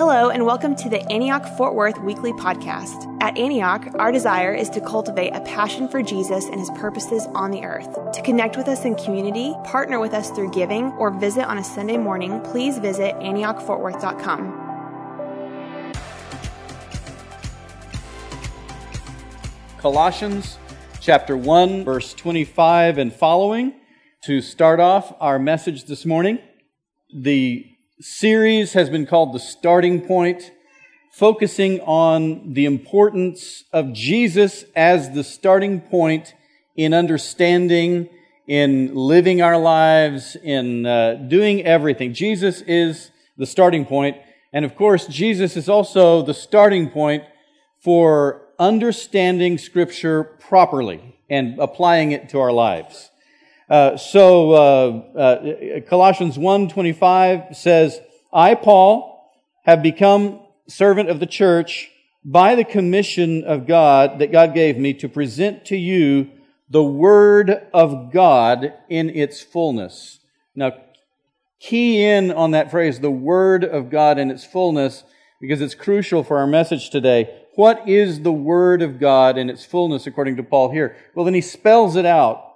Hello, and welcome to the Antioch Fort Worth Weekly Podcast. At Antioch, our desire is to cultivate a passion for Jesus and his purposes on the earth. To connect with us in community, partner with us through giving, or visit on a Sunday morning, please visit AntiochFortWorth.com. Colossians chapter 1, verse 25 and following to start off our message this morning. The series has been called The Starting Point, focusing on the importance of Jesus as the starting point in understanding, in living our lives, in uh, doing everything. Jesus is the starting point, and of course, Jesus is also the starting point for understanding Scripture properly and applying it to our lives. Uh, so uh, uh, Colossians 1.25 says, I, Paul, have become servant of the church by the commission of God that God gave me to present to you the Word of God in its fullness. Now, key in on that phrase, the Word of God in its fullness, because it's crucial for our message today. What is the Word of God in its fullness, according to Paul here? Well, then he spells it out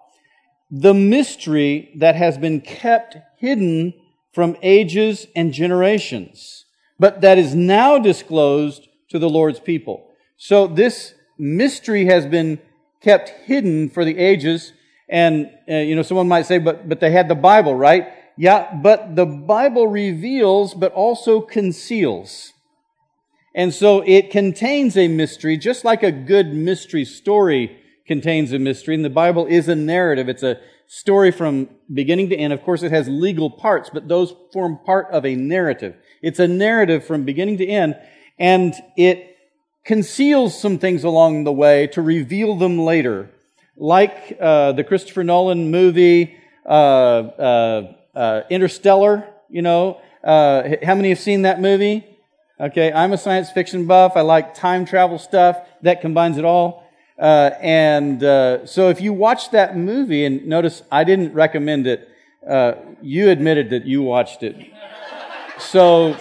the mystery that has been kept hidden from ages and generations, but that is now disclosed to the Lord's people. So this mystery has been kept hidden for the ages. And, uh, you know, someone might say, but, but they had the Bible, right? Yeah, but the Bible reveals, but also conceals. And so it contains a mystery, just like a good mystery story contains a mystery, and the Bible is a narrative. It's a story from beginning to end. Of course, it has legal parts, but those form part of a narrative. It's a narrative from beginning to end, and it conceals some things along the way to reveal them later. Like uh, the Christopher Nolan movie uh, uh, uh Interstellar, you know. Uh, how many have seen that movie? Okay, I'm a science fiction buff. I like time travel stuff. That combines it all. Uh, and uh, so if you watch that movie, and notice I didn't recommend it, uh, you admitted that you watched it. So,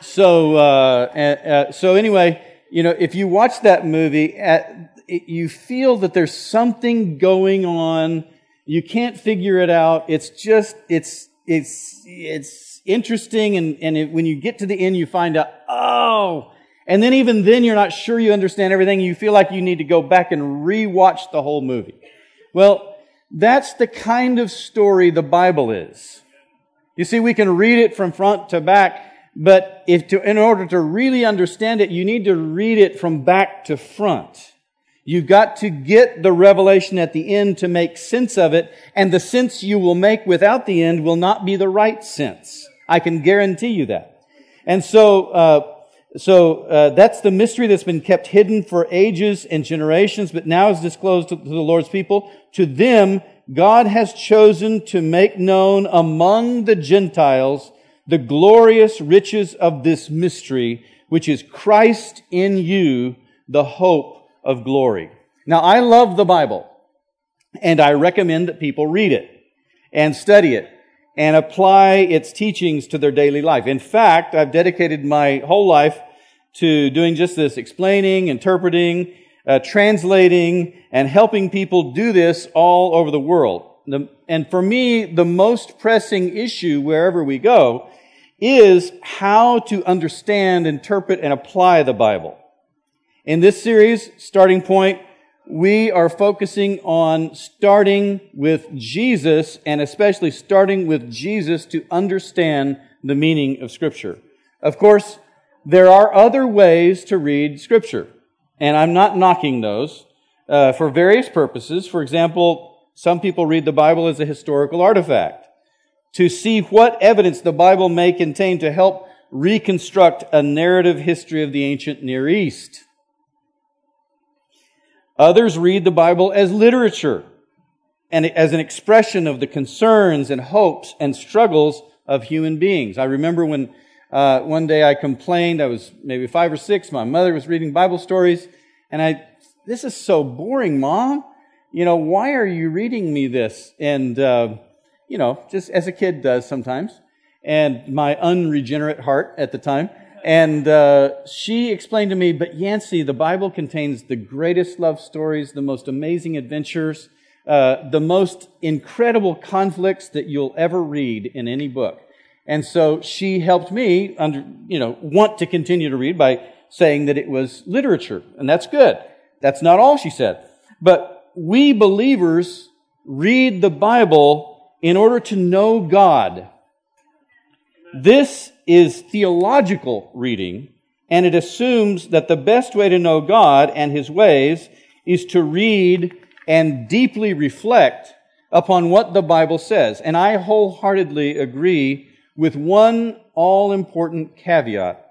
so, uh, uh, so anyway, you know, if you watch that movie, at, it, you feel that there's something going on. You can't figure it out. It's just, it's, it's, it's interesting. And, and it, when you get to the end, you find out, oh, and then even then you're not sure you understand everything. You feel like you need to go back and rewatch the whole movie. Well, that's the kind of story the Bible is. You see, we can read it from front to back, but if to, in order to really understand it, you need to read it from back to front. You've got to get the revelation at the end to make sense of it, and the sense you will make without the end will not be the right sense. I can guarantee you that. And so, uh, so uh, that's the mystery that's been kept hidden for ages and generations, but now is disclosed to, to the Lord's people. To them, God has chosen to make known among the Gentiles the glorious riches of this mystery, which is Christ in you, the hope of glory. Now, I love the Bible, and I recommend that people read it and study it and apply its teachings to their daily life. In fact, I've dedicated my whole life to doing just this, explaining, interpreting, uh, translating, and helping people do this all over the world. The, and for me, the most pressing issue wherever we go is how to understand, interpret, and apply the Bible. In this series, Starting Point, we are focusing on starting with Jesus and especially starting with Jesus to understand the meaning of Scripture. Of course, there are other ways to read Scripture, and I'm not knocking those uh, for various purposes. For example, some people read the Bible as a historical artifact to see what evidence the Bible may contain to help reconstruct a narrative history of the ancient Near East. Others read the Bible as literature and as an expression of the concerns and hopes and struggles of human beings. I remember when uh, one day I complained, I was maybe five or six, my mother was reading Bible stories, and I, this is so boring, mom. You know, why are you reading me this? And, uh, you know, just as a kid does sometimes. and my unregenerate heart at the time. And uh, she explained to me, but Yancey, the Bible contains the greatest love stories, the most amazing adventures, uh, the most incredible conflicts that you'll ever read in any book. And so she helped me under, you know, want to continue to read by saying that it was literature. And that's good. That's not all she said. But we believers read the Bible in order to know God. This is theological reading, and it assumes that the best way to know God and His ways is to read and deeply reflect upon what the Bible says. And I wholeheartedly agree with one all important caveat.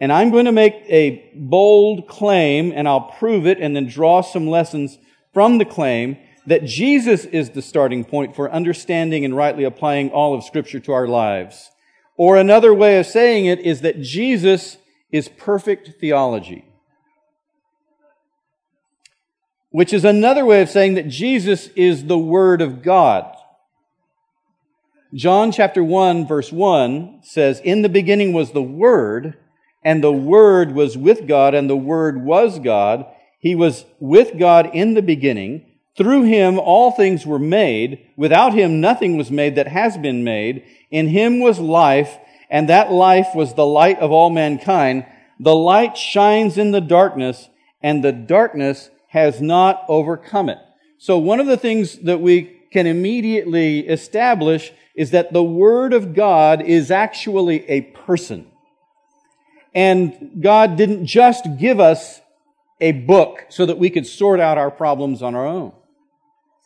And I'm going to make a bold claim, and I'll prove it and then draw some lessons from the claim that Jesus is the starting point for understanding and rightly applying all of Scripture to our lives. Or another way of saying it is that Jesus is perfect theology. Which is another way of saying that Jesus is the Word of God. John chapter 1 verse 1 says, In the beginning was the Word, and the Word was with God, and the Word was God. He was with God in the beginning. Through him all things were made. Without him nothing was made that has been made. In him was life, and that life was the light of all mankind. The light shines in the darkness, and the darkness has not overcome it. So one of the things that we can immediately establish is that the Word of God is actually a person. And God didn't just give us a book so that we could sort out our problems on our own.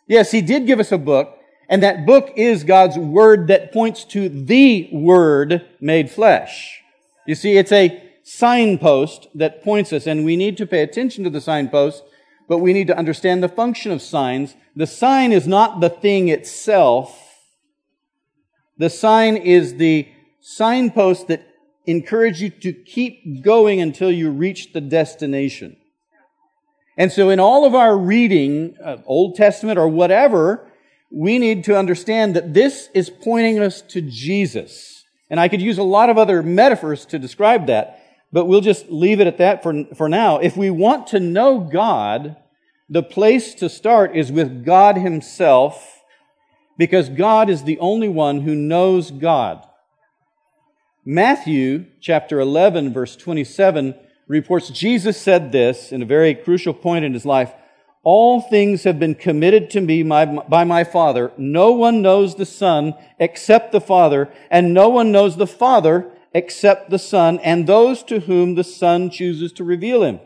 Yes, He did give us a book, and that book is God's Word that points to the Word made flesh. You see, it's a signpost that points us, and we need to pay attention to the signpost, but we need to understand the function of signs. The sign is not the thing itself. The sign is the signpost that encourages you to keep going until you reach the destination. And so in all of our reading, uh, Old Testament or whatever, we need to understand that this is pointing us to Jesus. And I could use a lot of other metaphors to describe that, but we'll just leave it at that for, for now. If we want to know God, the place to start is with God Himself, because God is the only one who knows God. Matthew chapter 11 verse 27 reports Jesus said this in a very crucial point in his life. All things have been committed to me by my Father. No one knows the Son except the Father, and no one knows the Father except the Son, and those to whom the Son chooses to reveal him.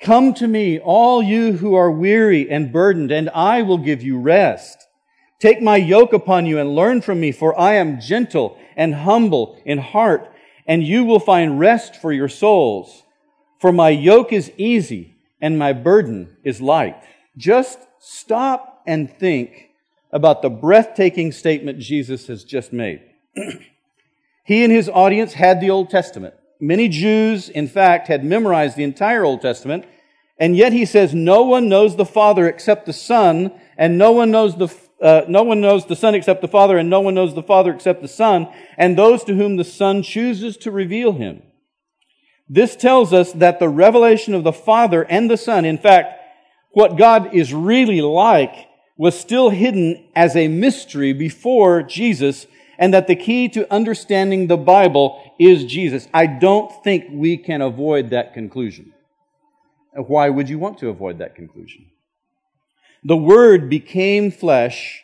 Come to me, all you who are weary and burdened, and I will give you rest. Take my yoke upon you and learn from me, for I am gentle and humble in heart, and you will find rest for your souls. For my yoke is easy and my burden is light. Just stop and think about the breathtaking statement Jesus has just made. he and his audience had the Old Testament. Many Jews, in fact, had memorized the entire Old Testament, and yet he says, no one knows the Father except the Son, and no one knows the uh, no one knows the Son except the Father, and no one knows the Father except the Son, and those to whom the Son chooses to reveal him. This tells us that the revelation of the Father and the Son, in fact, what God is really like, was still hidden as a mystery before Jesus, and that the key to understanding the Bible is Jesus. I don't think we can avoid that conclusion. Uh, why would you want to avoid that conclusion? The Word became flesh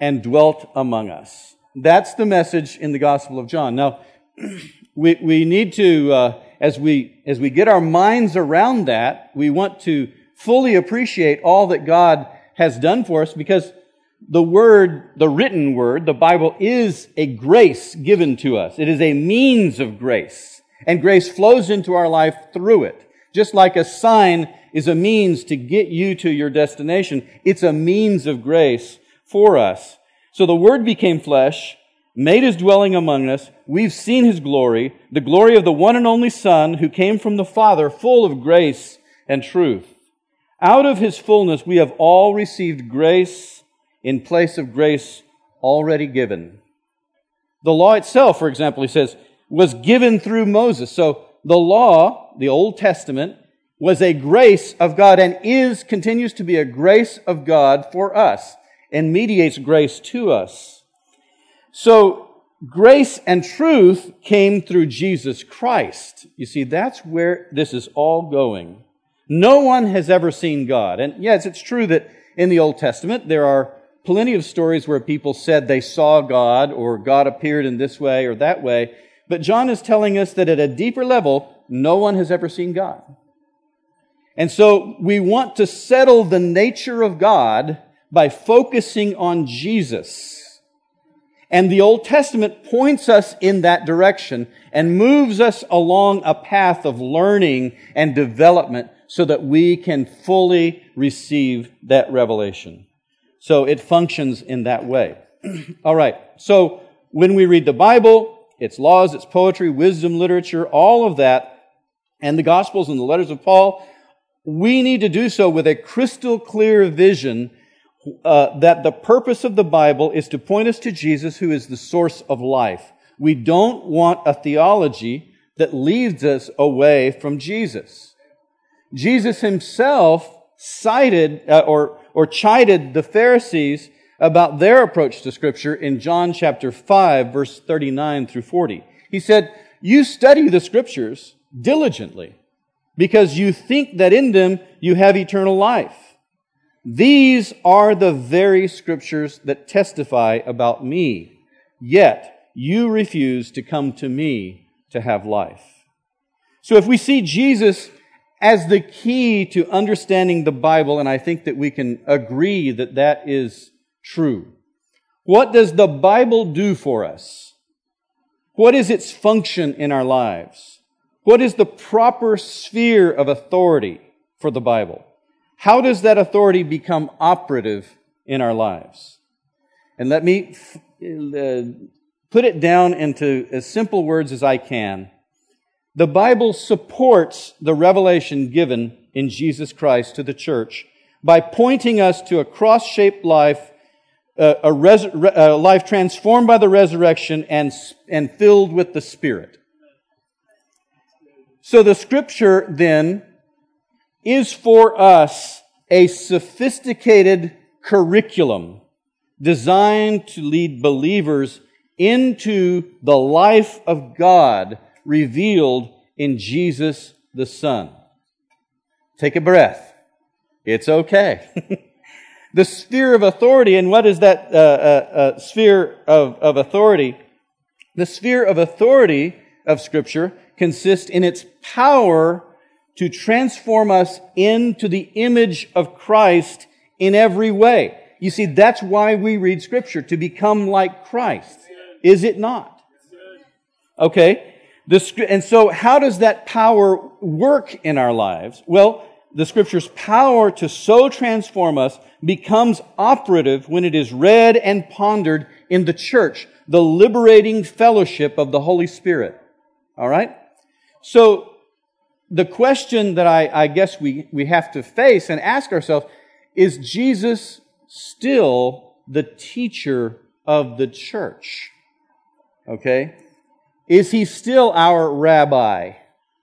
and dwelt among us. That's the message in the Gospel of John. Now, we, we need to, uh, as we, as we get our minds around that, we want to fully appreciate all that God has done for us because the word, the written word, the Bible is a grace given to us. It is a means of grace. And grace flows into our life through it. Just like a sign is a means to get you to your destination, it's a means of grace for us. So the word became flesh made his dwelling among us. We've seen his glory, the glory of the one and only Son who came from the Father, full of grace and truth. Out of his fullness, we have all received grace in place of grace already given. The law itself, for example, he says, was given through Moses. So the law, the Old Testament, was a grace of God and is, continues to be a grace of God for us and mediates grace to us. So grace and truth came through Jesus Christ. You see, that's where this is all going. No one has ever seen God. And yes, it's true that in the Old Testament there are plenty of stories where people said they saw God or God appeared in this way or that way. But John is telling us that at a deeper level, no one has ever seen God. And so we want to settle the nature of God by focusing on Jesus. And the Old Testament points us in that direction and moves us along a path of learning and development so that we can fully receive that revelation. So it functions in that way. All right. So when we read the Bible, its laws, its poetry, wisdom, literature, all of that, and the Gospels and the letters of Paul, we need to do so with a crystal clear vision uh, that the purpose of the Bible is to point us to Jesus, who is the source of life. We don't want a theology that leads us away from Jesus. Jesus himself cited uh, or, or chided the Pharisees about their approach to Scripture in John chapter 5, verse 39 through 40. He said, You study the Scriptures diligently because you think that in them you have eternal life. These are the very Scriptures that testify about me, yet you refuse to come to me to have life. So if we see Jesus as the key to understanding the Bible, and I think that we can agree that that is true. What does the Bible do for us? What is its function in our lives? What is the proper sphere of authority for the Bible? How does that authority become operative in our lives? And let me uh, put it down into as simple words as I can. The Bible supports the revelation given in Jesus Christ to the church by pointing us to a cross shaped life a, res- a life transformed by the resurrection and, and filled with the Spirit. So the scripture then is for us a sophisticated curriculum designed to lead believers into the life of God revealed in Jesus the Son. Take a breath. It's okay. the sphere of authority. And what is that uh, uh, uh, sphere of, of authority? The sphere of authority of Scripture consists in its power to transform us into the image of Christ in every way. You see, that's why we read Scripture, to become like Christ. Is it not? Okay. The, and so how does that power work in our lives? Well, the scripture's power to so transform us becomes operative when it is read and pondered in the church, the liberating fellowship of the Holy Spirit. All right? So, the question that I, I guess we, we have to face and ask ourselves is Jesus still the teacher of the church? Okay? Is he still our rabbi?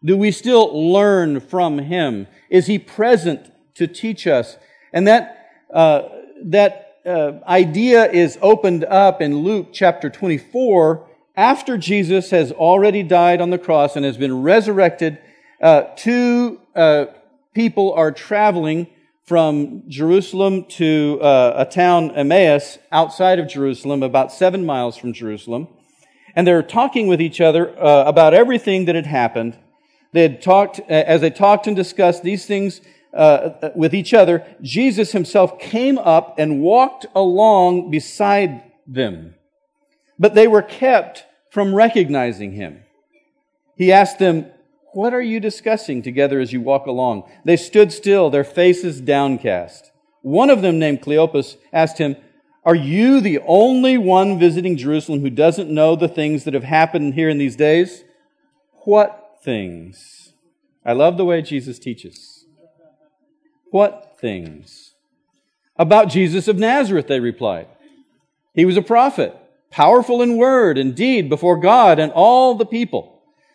Do we still learn from him? Is he present to teach us? And that, uh, that uh, idea is opened up in Luke chapter 24 after Jesus has already died on the cross and has been resurrected. Uh, two uh, people are traveling from Jerusalem to uh, a town, Emmaus, outside of Jerusalem, about seven miles from Jerusalem. And they're talking with each other uh, about everything that had happened. They had talked, as they talked and discussed these things uh, with each other, Jesus himself came up and walked along beside them. But they were kept from recognizing him. He asked them, What are you discussing together as you walk along? They stood still, their faces downcast. One of them, named Cleopas, asked him, Are you the only one visiting Jerusalem who doesn't know the things that have happened here in these days? What things. I love the way Jesus teaches. What things? About Jesus of Nazareth, they replied. He was a prophet, powerful in word and deed before God and all the people.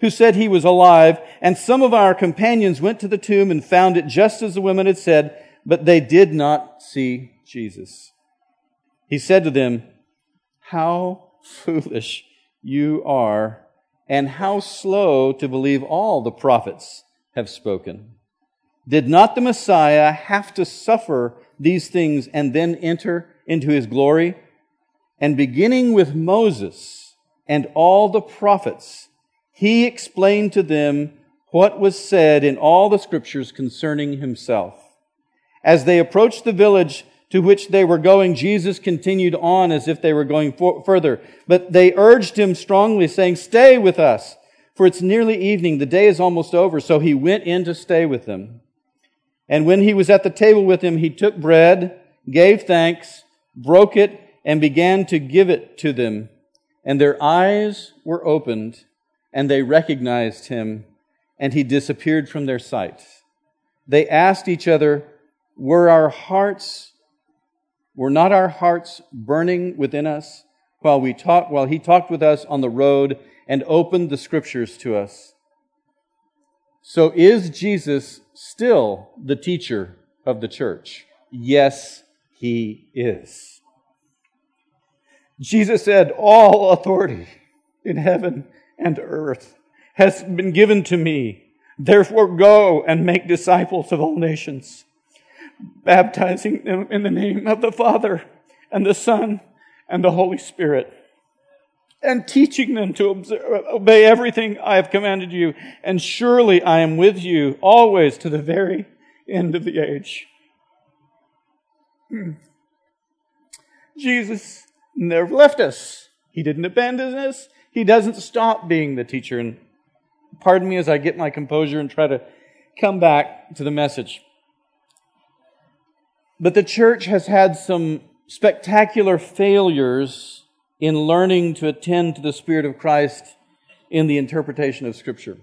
who said he was alive. And some of our companions went to the tomb and found it just as the women had said, but they did not see Jesus. He said to them, How foolish you are, and how slow to believe all the prophets have spoken. Did not the Messiah have to suffer these things and then enter into his glory? And beginning with Moses and all the prophets, he explained to them what was said in all the scriptures concerning himself. As they approached the village to which they were going, Jesus continued on as if they were going for- further. But they urged him strongly, saying, Stay with us, for it's nearly evening. The day is almost over. So he went in to stay with them. And when he was at the table with them, he took bread, gave thanks, broke it, and began to give it to them. And their eyes were opened, and they recognized him, and he disappeared from their sight. They asked each other, Were our hearts, were not our hearts burning within us while we talked, while he talked with us on the road and opened the scriptures to us? So is Jesus still the teacher of the church? Yes, he is. Jesus said, All authority in heaven and earth has been given to me. Therefore, go and make disciples of all nations, baptizing them in the name of the Father and the Son and the Holy Spirit, and teaching them to observe, obey everything I have commanded you. And surely I am with you always to the very end of the age. Jesus never left us. He didn't abandon us. He doesn't stop being the teacher. And pardon me as I get my composure and try to come back to the message. But the church has had some spectacular failures in learning to attend to the Spirit of Christ in the interpretation of Scripture.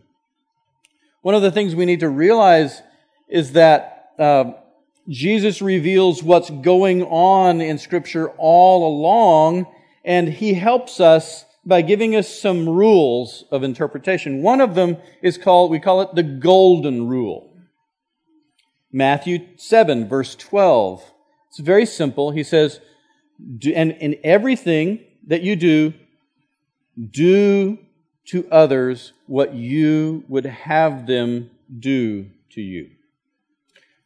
One of the things we need to realize is that uh, Jesus reveals what's going on in Scripture all along, and he helps us by giving us some rules of interpretation. One of them is called, we call it the Golden Rule. Matthew 7, verse 12. It's very simple. He says, and in everything that you do, do to others what you would have them do to you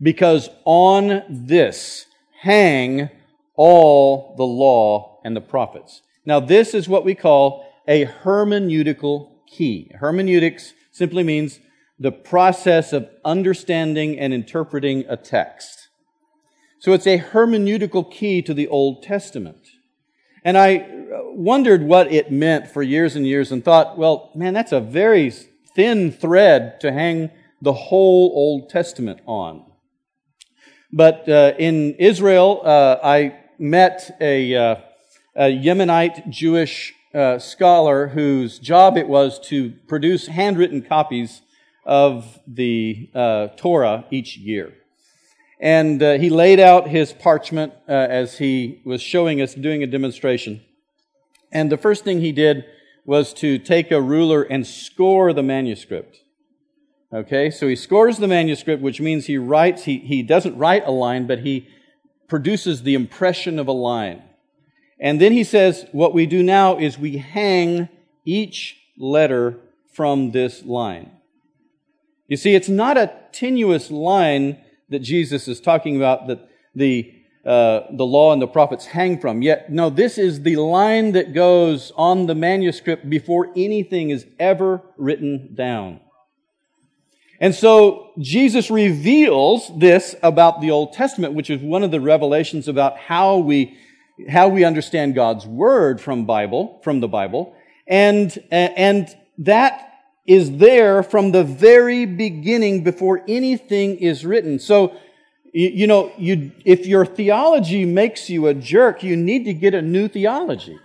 because on this hang all the law and the prophets. Now, this is what we call a hermeneutical key. Hermeneutics simply means the process of understanding and interpreting a text. So it's a hermeneutical key to the Old Testament. And I wondered what it meant for years and years and thought, well, man, that's a very thin thread to hang the whole Old Testament on. But uh, in Israel, uh, I met a, uh, a Yemenite Jewish uh, scholar whose job it was to produce handwritten copies of the uh, Torah each year. And uh, he laid out his parchment as he was showing us doing a demonstration. And the first thing he did was to take a ruler and score the manuscript. Okay, so he scores the manuscript, which means he writes, he, he doesn't write a line, but he produces the impression of a line. And then he says, what we do now is we hang each letter from this line. You see, it's not a tenuous line that Jesus is talking about that the, uh, the law and the prophets hang from. Yet, no, this is the line that goes on the manuscript before anything is ever written down. And so Jesus reveals this about the Old Testament, which is one of the revelations about how we, how we understand God's Word from Bible, from the Bible. And, and that is there from the very beginning before anything is written. So, you, know, you, if your theology makes you a jerk, you need to get a new theology.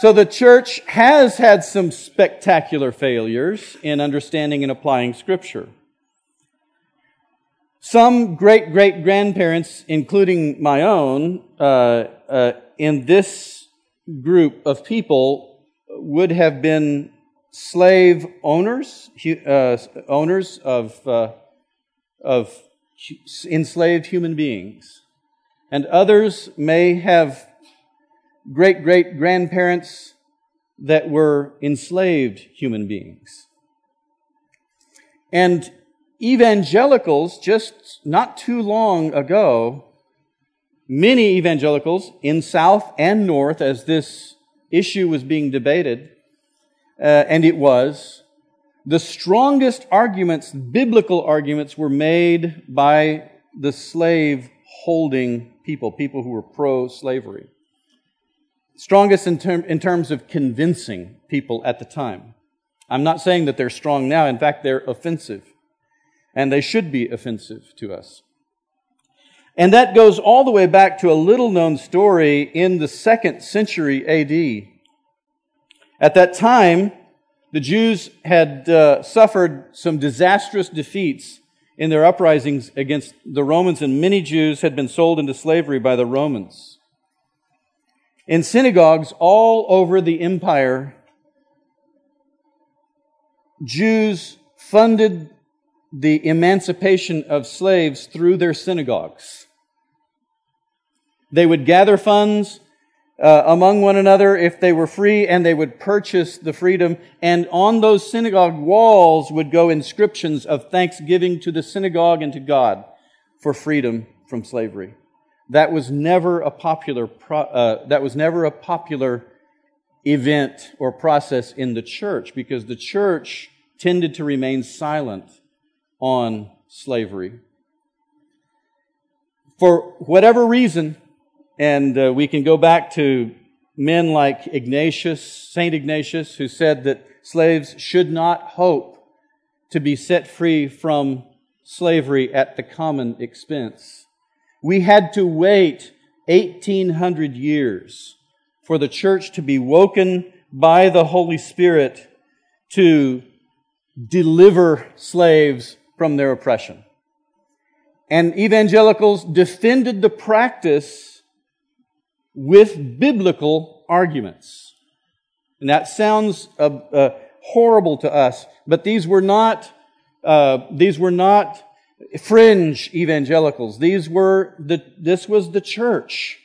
So the church has had some spectacular failures in understanding and applying Scripture. Some great great grandparents, including my own, uh, uh, in this group of people would have been slave owners, uh, owners of, uh, of enslaved human beings. And others may have great great grandparents that were enslaved human beings. And evangelicals, just not too long ago, many evangelicals in South and North, as this issue was being debated, uh, and it was, the strongest arguments, biblical arguments, were made by the slave holding people, people who were pro slavery strongest in, in terms of convincing people at the time. I'm not saying that they're strong now. In fact, they're offensive. And they should be offensive to us. And that goes all the way back to a little known story in the second century AD. At that time, the Jews had uh, suffered some disastrous defeats in their uprisings against the Romans, and many Jews had been sold into slavery by the Romans in synagogues all over the empire, Jews funded the emancipation of slaves through their synagogues. They would gather funds uh, among one another if they were free, and they would purchase the freedom. And on those synagogue walls would go inscriptions of thanksgiving to the synagogue and to God for freedom from slavery that was never a popular pro, uh, that was never a popular event or process in the church because the church tended to remain silent on slavery. For whatever reason and uh, we can go back to men like Ignatius Saint Ignatius who said that slaves should not hope to be set free from slavery at the common expense. We had to wait 1800 years for the church to be woken by the Holy Spirit to deliver slaves from their oppression. And evangelicals defended the practice with biblical arguments. And that sounds uh, uh, horrible to us, but these were not, uh, these were not fringe evangelicals. These were the, this was the church.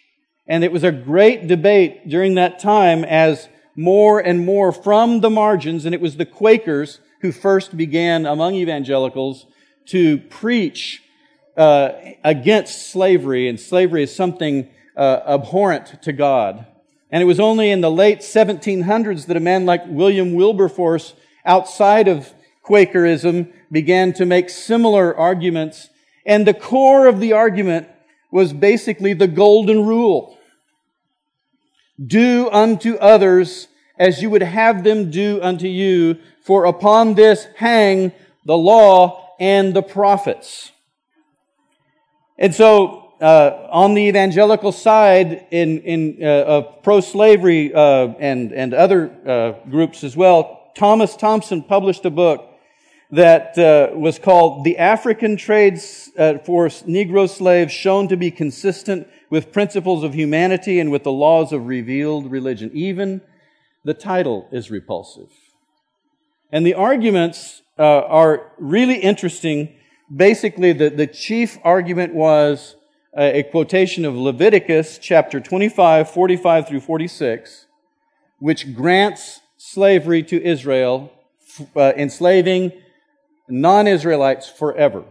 And it was a great debate during that time as more and more from the margins, and it was the Quakers who first began among evangelicals to preach uh, against slavery, and slavery is something uh, abhorrent to God. And it was only in the late 1700s that a man like William Wilberforce, outside of Quakerism, began to make similar arguments. And the core of the argument was basically the golden rule. Do unto others as you would have them do unto you, for upon this hang the law and the prophets. And so, uh, on the evangelical side, in in uh, of pro-slavery uh, and and other uh, groups as well, Thomas Thompson published a book that uh, was called The African Trades uh, for Negro Slaves Shown to be Consistent with Principles of Humanity and with the Laws of Revealed Religion. Even the title is repulsive. And the arguments uh, are really interesting. Basically, the, the chief argument was a, a quotation of Leviticus chapter 25, 45 through 46, which grants slavery to Israel, uh, enslaving non Israelites forever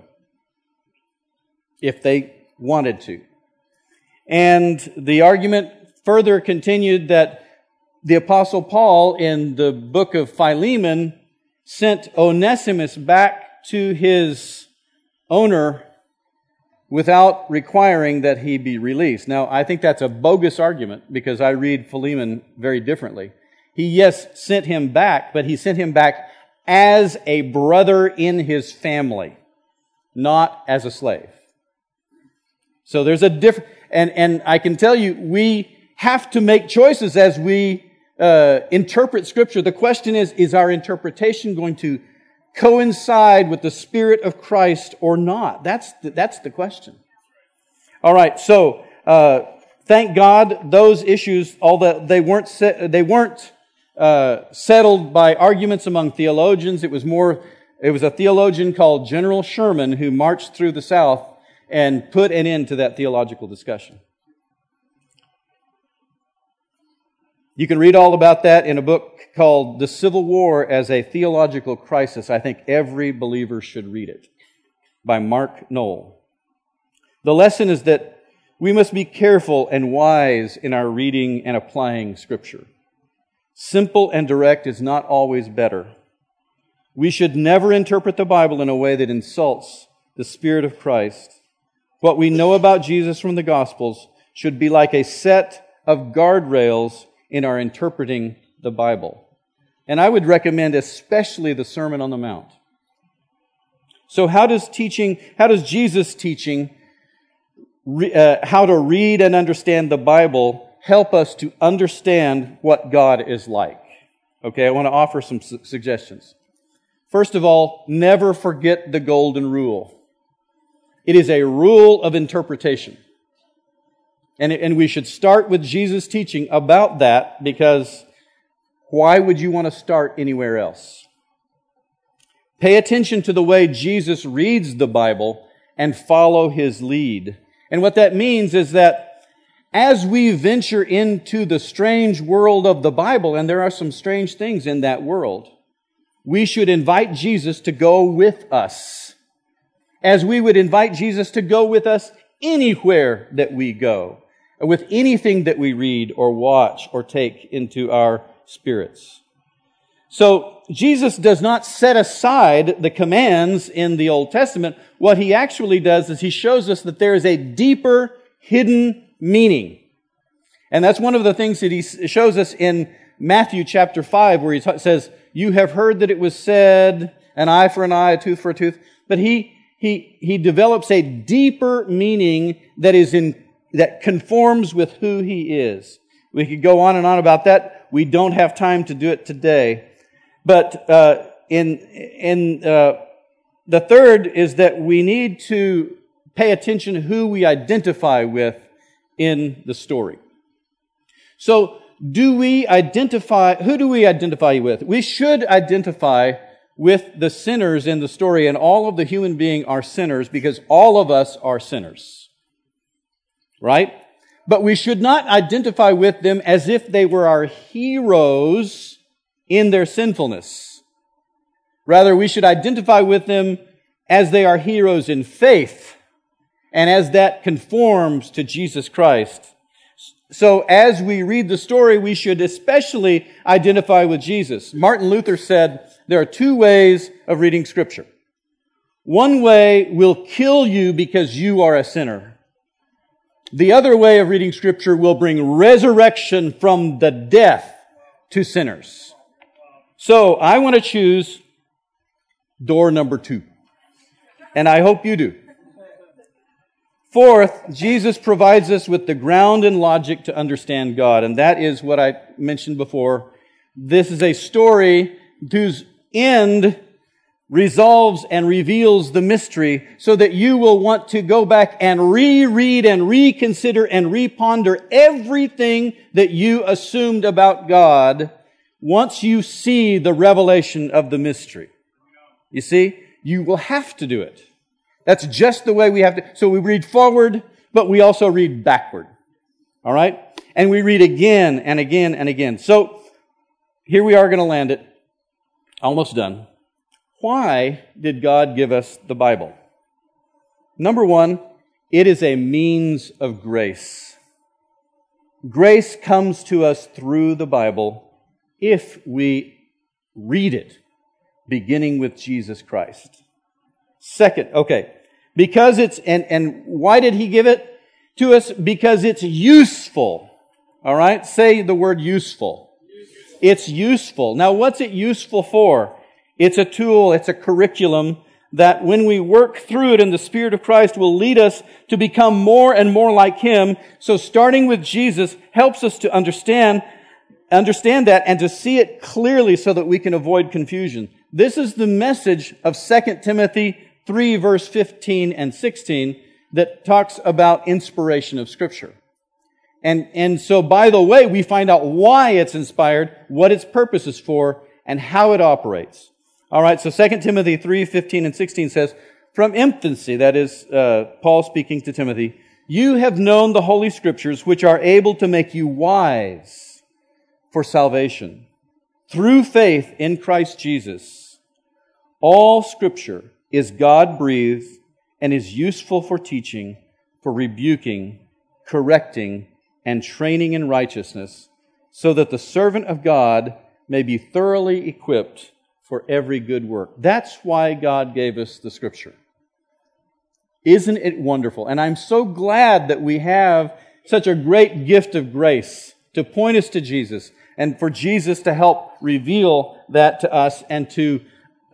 if they wanted to. And the argument further continued that the Apostle Paul in the book of Philemon sent Onesimus back to his owner without requiring that he be released. Now, I think that's a bogus argument because I read Philemon very differently. He, yes, sent him back, but he sent him back as a brother in his family, not as a slave. So there's a different, and, and I can tell you, we have to make choices as we uh, interpret Scripture. The question is, is our interpretation going to coincide with the Spirit of Christ or not? That's the, that's the question. All right, so uh, thank God those issues, although they weren't they weren't uh, settled by arguments among theologians. It was more it was a theologian called General Sherman who marched through the South and put an end to that theological discussion. You can read all about that in a book called The Civil War as a Theological Crisis. I think every believer should read it by Mark Noll. The lesson is that we must be careful and wise in our reading and applying Scripture. Simple and direct is not always better. We should never interpret the Bible in a way that insults the Spirit of Christ. What we know about Jesus from the Gospels should be like a set of guardrails in our interpreting the Bible. And I would recommend especially the Sermon on the Mount. So how does teaching, how does Jesus teaching uh, how to read and understand the Bible help us to understand what God is like? Okay, I want to offer some su- suggestions. First of all, never forget the golden rule. It is a rule of interpretation. And, and we should start with Jesus' teaching about that because why would you want to start anywhere else? Pay attention to the way Jesus reads the Bible and follow his lead. And what that means is that as we venture into the strange world of the Bible, and there are some strange things in that world, we should invite Jesus to go with us. As we would invite Jesus to go with us anywhere that we go with anything that we read or watch or take into our spirits. So Jesus does not set aside the commands in the Old Testament. What he actually does is he shows us that there is a deeper hidden meaning. And that's one of the things that he shows us in Matthew chapter 5 where he says, you have heard that it was said, an eye for an eye, a tooth for a tooth. But he, he, he develops a deeper meaning that is in that conforms with who he is. We could go on and on about that. We don't have time to do it today. But uh, in in uh, the third is that we need to pay attention to who we identify with in the story. So, do we identify who do we identify with? We should identify with the sinners in the story, and all of the human being are sinners because all of us are sinners right? But we should not identify with them as if they were our heroes in their sinfulness. Rather, we should identify with them as they are heroes in faith and as that conforms to Jesus Christ. So as we read the story, we should especially identify with Jesus. Martin Luther said there are two ways of reading scripture. One way will kill you because you are a sinner. The other way of reading scripture will bring resurrection from the death to sinners. So I want to choose door number two. And I hope you do. Fourth, Jesus provides us with the ground and logic to understand God. And that is what I mentioned before. This is a story whose end resolves and reveals the mystery so that you will want to go back and reread and reconsider and reponder everything that you assumed about God once you see the revelation of the mystery. You see, you will have to do it. That's just the way we have to. So we read forward, but we also read backward. All right? And we read again and again and again. So here we are going to land it. Almost done. Why did God give us the Bible? Number one, it is a means of grace. Grace comes to us through the Bible if we read it, beginning with Jesus Christ. Second, okay, Because it's, and, and why did he give it to us? Because it's useful. All right? Say the word useful. useful. It's useful. Now, what's it useful for? It's a tool, it's a curriculum that when we work through it in the Spirit of Christ will lead us to become more and more like Him. So starting with Jesus helps us to understand, understand that and to see it clearly so that we can avoid confusion. This is the message of 2 Timothy 3 verse 15 and 16 that talks about inspiration of Scripture. And, and so, by the way, we find out why it's inspired, what its purpose is for, and how it operates. All right, so 2 Timothy 3, 15 and 16 says, From infancy, that is uh, Paul speaking to Timothy, you have known the Holy Scriptures, which are able to make you wise for salvation through faith in Christ Jesus. All Scripture is God breathed and is useful for teaching, for rebuking, correcting, and training in righteousness, so that the servant of God may be thoroughly equipped for every good work. That's why God gave us the scripture. Isn't it wonderful? And I'm so glad that we have such a great gift of grace to point us to Jesus and for Jesus to help reveal that to us and to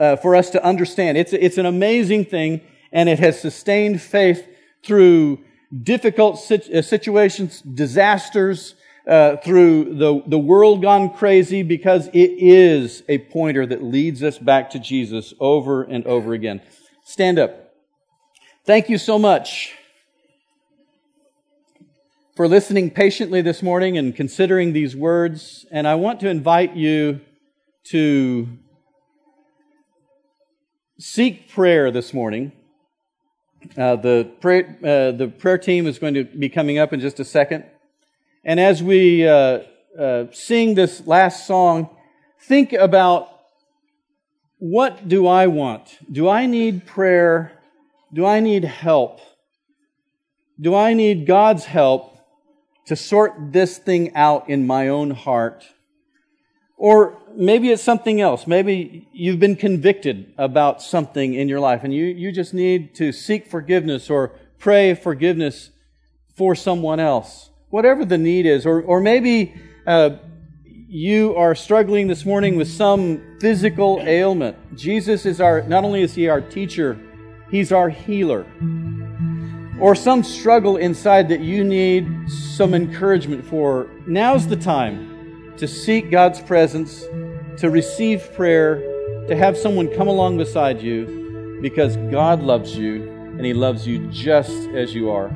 uh, for us to understand. It's, it's an amazing thing, and it has sustained faith through difficult uh, situations, disasters, uh, through the, the world gone crazy, because it is a pointer that leads us back to Jesus over and over again. Stand up. Thank you so much for listening patiently this morning and considering these words. And I want to invite you to seek prayer this morning. Uh, the, prayer, uh, the prayer team is going to be coming up in just a second. And as we uh, uh, sing this last song, think about what do I want? Do I need prayer? Do I need help? Do I need God's help to sort this thing out in my own heart? Or maybe it's something else. Maybe you've been convicted about something in your life and you, you just need to seek forgiveness or pray forgiveness for someone else. Whatever the need is. Or, or maybe uh, you are struggling this morning with some physical ailment. Jesus is our, not only is He our teacher, He's our healer. Or some struggle inside that you need some encouragement for. Now's the time to seek God's presence, to receive prayer, to have someone come along beside you because God loves you and He loves you just as you are.